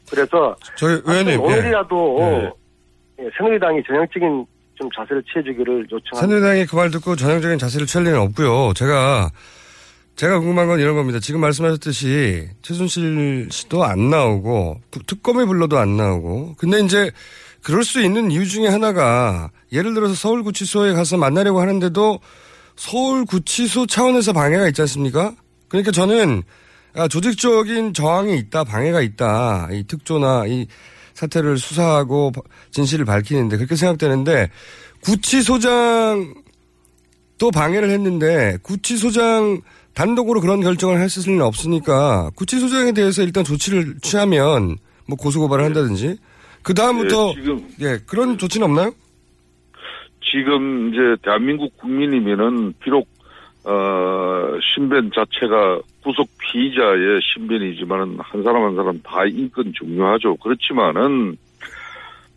그래서, 저희 의원님, 예. 오늘이라도, 예. 예, 새누리당이 전향적인 좀 자세를 취해주기를 요청합니다. 새누리당이 그 말 듣고 전형적인 자세를 취할 리는 없고요. 제가 제가 궁금한 건 이런 겁니다. 지금 말씀하셨듯이 최순실 씨도 안 나오고 구- 특검에 불러도 안 나오고 근데 이제 그럴 수 있는 이유 중에 하나가 예를 들어서 서울구치소에 가서 만나려고 하는데도 서울구치소 차원에서 방해가 있지 않습니까? 그러니까 저는 아, 조직적인 저항이 있다, 방해가 있다. 이 특조나 이 사태를 수사하고 진실을 밝히는데 그렇게 생각되는데 구치소장 또 방해를 했는데 구치소장 단독으로 그런 결정을 했을 리는 없으니까 구치소장에 대해서 일단 조치를 취하면 뭐 고소고발을 한다든지. 그 다음부터 예, 예 그런 조치는 없나요? 지금 이제 대한민국 국민이면은 비록 어 신변 자체가 구속 피의자의 신변이지만은 한 사람 한 사람 다 인권 중요하죠. 그렇지만은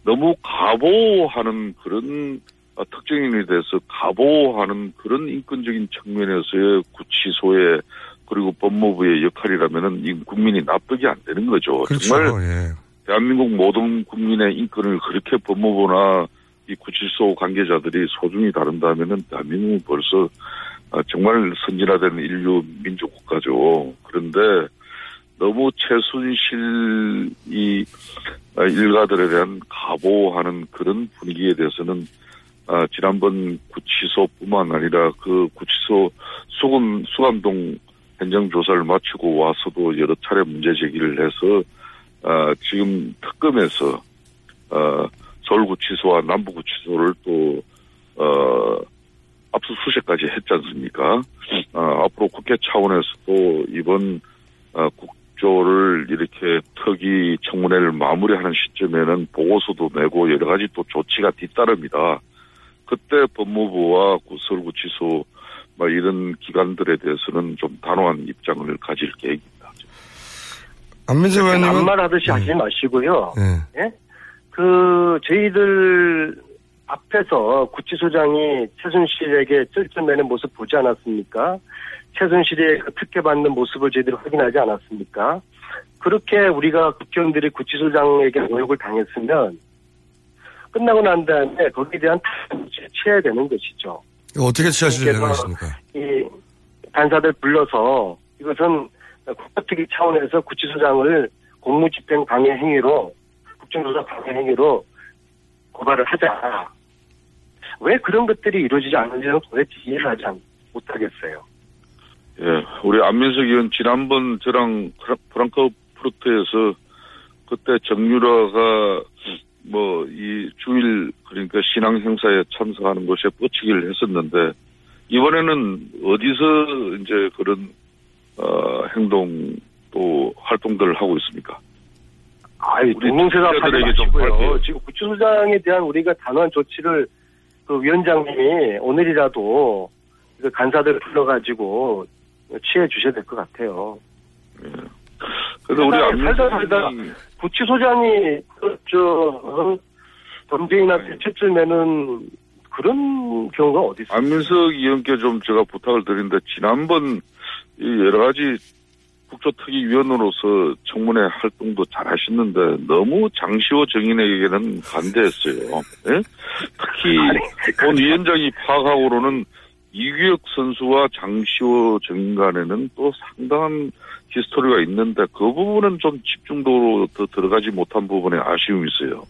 너무 가보하는 그런 어, 특정인에 대해서 가보하는 그런 인권적인 측면에서의 구치소의 그리고 법무부의 역할이라면은 이 국민이 납득이 안 되는 거죠. 그렇죠. 정말 예. 대한민국 모든 국민의 인권을 그렇게 법무부나 이 구치소 관계자들이 소중히 다룬다면은 대한민국은 벌써 아, 정말 선진화된 인류 민족 국가죠. 그런데 너무 최순실 이 아, 일가들에 대한 가보하는 그런 분위기에 대해서는 아, 지난번 구치소뿐만 아니라 그 구치소 수감 수감동 현장 조사를 마치고 와서도 여러 차례 문제 제기를 해서 아, 지금 특검에서 어, 서울구치소와 남부구치소를 또 어, 압수수색까지 했지 않습니까? 어, 앞으로 국회 차원에서도 이번 어, 국, 국조를 이렇게 특위 청문회를 마무리하는 시점에는 보고서도 내고 여러 가지 또 조치가 뒤따릅니다. 그때 법무부와 서울구치소 뭐 이런 기관들에 대해서는 좀 단호한 입장을 가질 계획입니다. 안민재 의원님은 반말 하듯이 음. 하지 마시고요. 네. 예? 그 저희들 앞에서 구치소장이 최순실에게 쩔쩔매는 모습 보지 않았습니까? 최순실의 그 특혜 받는 모습을 저희들이 확인하지 않았습니까? 그렇게 우리가 국회의원들이 구치소장에게 모욕을 당했으면 끝나고 난 다음에 거기에 대한 탈을 취해야 되는 것이죠. 어떻게 취하실 그래서 생각이십니까? 이 간사들 불러서 이것은 국가특위 차원에서 구치소장을 공무집행 방해 행위로 국정조사 방해 행위로 고발을 하자. 왜 그런 것들이 이루어지지 않는지는 도대체 이해를 하지 않- 못하겠어요. 예, 우리 안민석 의원 지난번 저랑 프랑크푸르트에서 그때 정유라가 뭐 이 주일 그러니까 신앙 행사에 참석하는 것에 뻗치기를 했었는데 이번에는 어디서 이제 그런 어 행동 또 활동들을 하고 있습니까? 아이, 동공세사 하지 마시고요. 지금 구치소장에 대한 우리가 단호한 조치를 그 위원장님이 오늘이라도 그 간사들 불러가지고 취해 주셔야 될 것 같아요. 그래서 우리 살다 살다 구치소장이 그, 저 어, 범죄인한테 채점내는 그런 경우가 어디 있어요? 안민석 의원께 좀 제가 부탁을 드리는데 지난번 이 여러 가지 국조특위위원으로서 청문회 활동도 잘 하셨는데 너무 장시호 정인에게는 반대했어요. 예? 특히 본 위원장이 파악하고로는 이규혁 선수와 장시호 정인 간에는 또 상당한 히스토리가 있는데 그 부분은 좀 집중도로 더 들어가지 못한 부분에 아쉬움이 있어요.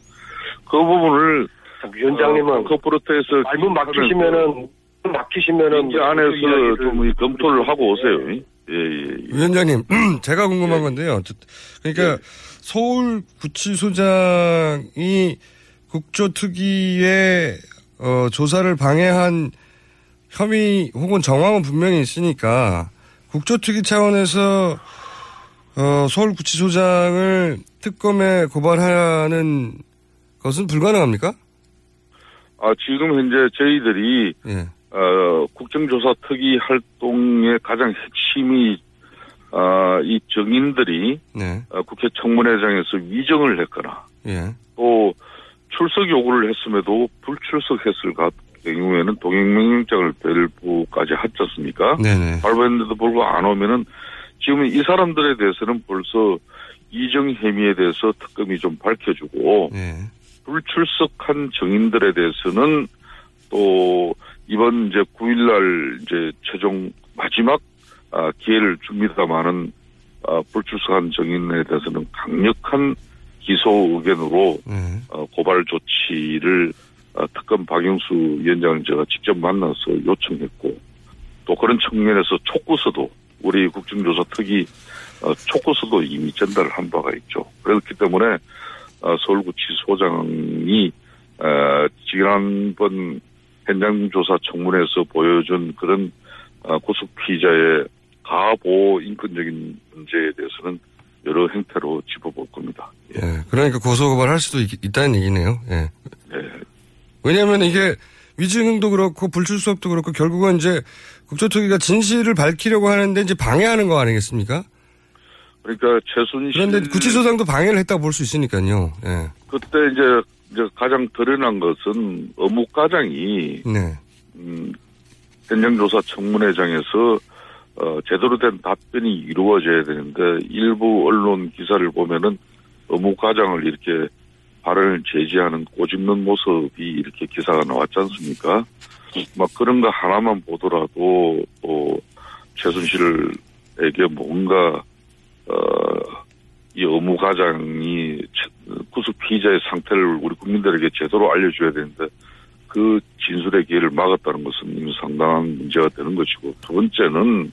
그 부분을 위원장님은 커프로트에서 말문 막히시면은 막히시면은 이 안에서 좀이 검토를 하고 오세요. 예, 예, 예. 위원장님, 제가 궁금한 건데요. 저- 그러니까 서울 구치소장이 국조특위의 어, 조사를 방해한 혐의 혹은 정황은 분명히 있으니까 국조특위 차원에서 어, 서울구치소장을 특검에 고발하는 것은 불가능합니까? 아, 지금 현재 저희들이 예. 어, 국정조사 특위 활동의 가장 핵심이 아, 이 정인들이 네. 어, 국회 청문회장에서 위정을 했거나 예. 또 출석 요구를 했음에도 불출석했을 가- 경우에는 동행명령장을 벨부까지 하지 않습니까? 네네. 발부했는데도 불구하고 안 오면은 지금 이 사람들에 대해서는 벌써 이정 혐의에 대해서 특검이 좀 밝혀주고 네. 불출석한 정인들에 대해서는 또 이번 이제 9일날 이제 최종 마지막 아, 기회를 줍니다마는 아, 불출석한 정인에 대해서는 강력한 기소 의견으로 네. 어, 고발 조치를 어, 특검 박영수 위원장을 제가 직접 만나서 요청했고 또 그런 측면에서 촉구서도 우리 국정조사 특위 어, 촉구서도 이미 전달한 바가 있죠. 그렇기 때문에 어, 서울구치소장이 어, 지난번 현장 조사 청문회에서 보여준 그런 어, 구속 피의자의 가보 인권적인 문제에 대해서는 여러 행태로 짚어볼 겁니다. 예. 그러니까 고소고발할 수도 있, 다는 얘기네요. 예. 왜냐하면 이게 위증도 그렇고 불출석도 그렇고 결국은 이제 국조특위가 진실을 밝히려고 하는데 이제 방해하는 거 아니겠습니까? 그러니까 최순실 그런데 구치소장도 방해를 했다고 볼 수 있으니까요. 예. 그때 이제 이제 가장 드러난 것은 어묵과장이 네. 음, 현장조사 청문회장에서 어, 제대로 된 답변이 이루어져야 되는데 일부 언론 기사를 보면은 어묵과장을 이렇게 발언을 제지하는 꼬집는 모습이 이렇게 기사가 나왔지 않습니까? 막 그런 거 하나만 보더라도 또 최순실에게 뭔가 어, 이 어무과장이 구속 피의자의 상태를 우리 국민들에게 제대로 알려줘야 되는데 그 진술의 기회를 막았다는 것은 이미 상당한 문제가 되는 것이고 두 번째는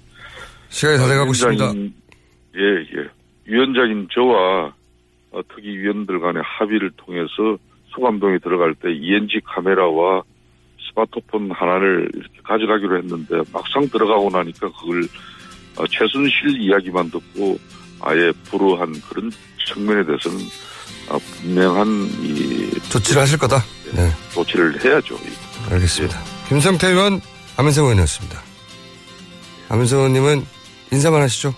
시간이 다 돼가고 있습니다. 예, 예. 위원장인 저와 어, 특위위원들 간의 합의를 통해서 소감동에 들어갈 때 ENG 카메라와 스마트폰 하나를 이렇게 가져가기로 했는데 막상 들어가고 나니까 그걸 어, 최순실 이야기만 듣고 아예 불허한 그런 측면에 대해서는 아, 분명한 이 조치를 하실 거다. 네. 조치를 해야죠. 알겠습니다. 김성태 의원, 안민석 의원이었습니다. 안민석 의원님은 인사만 하시죠.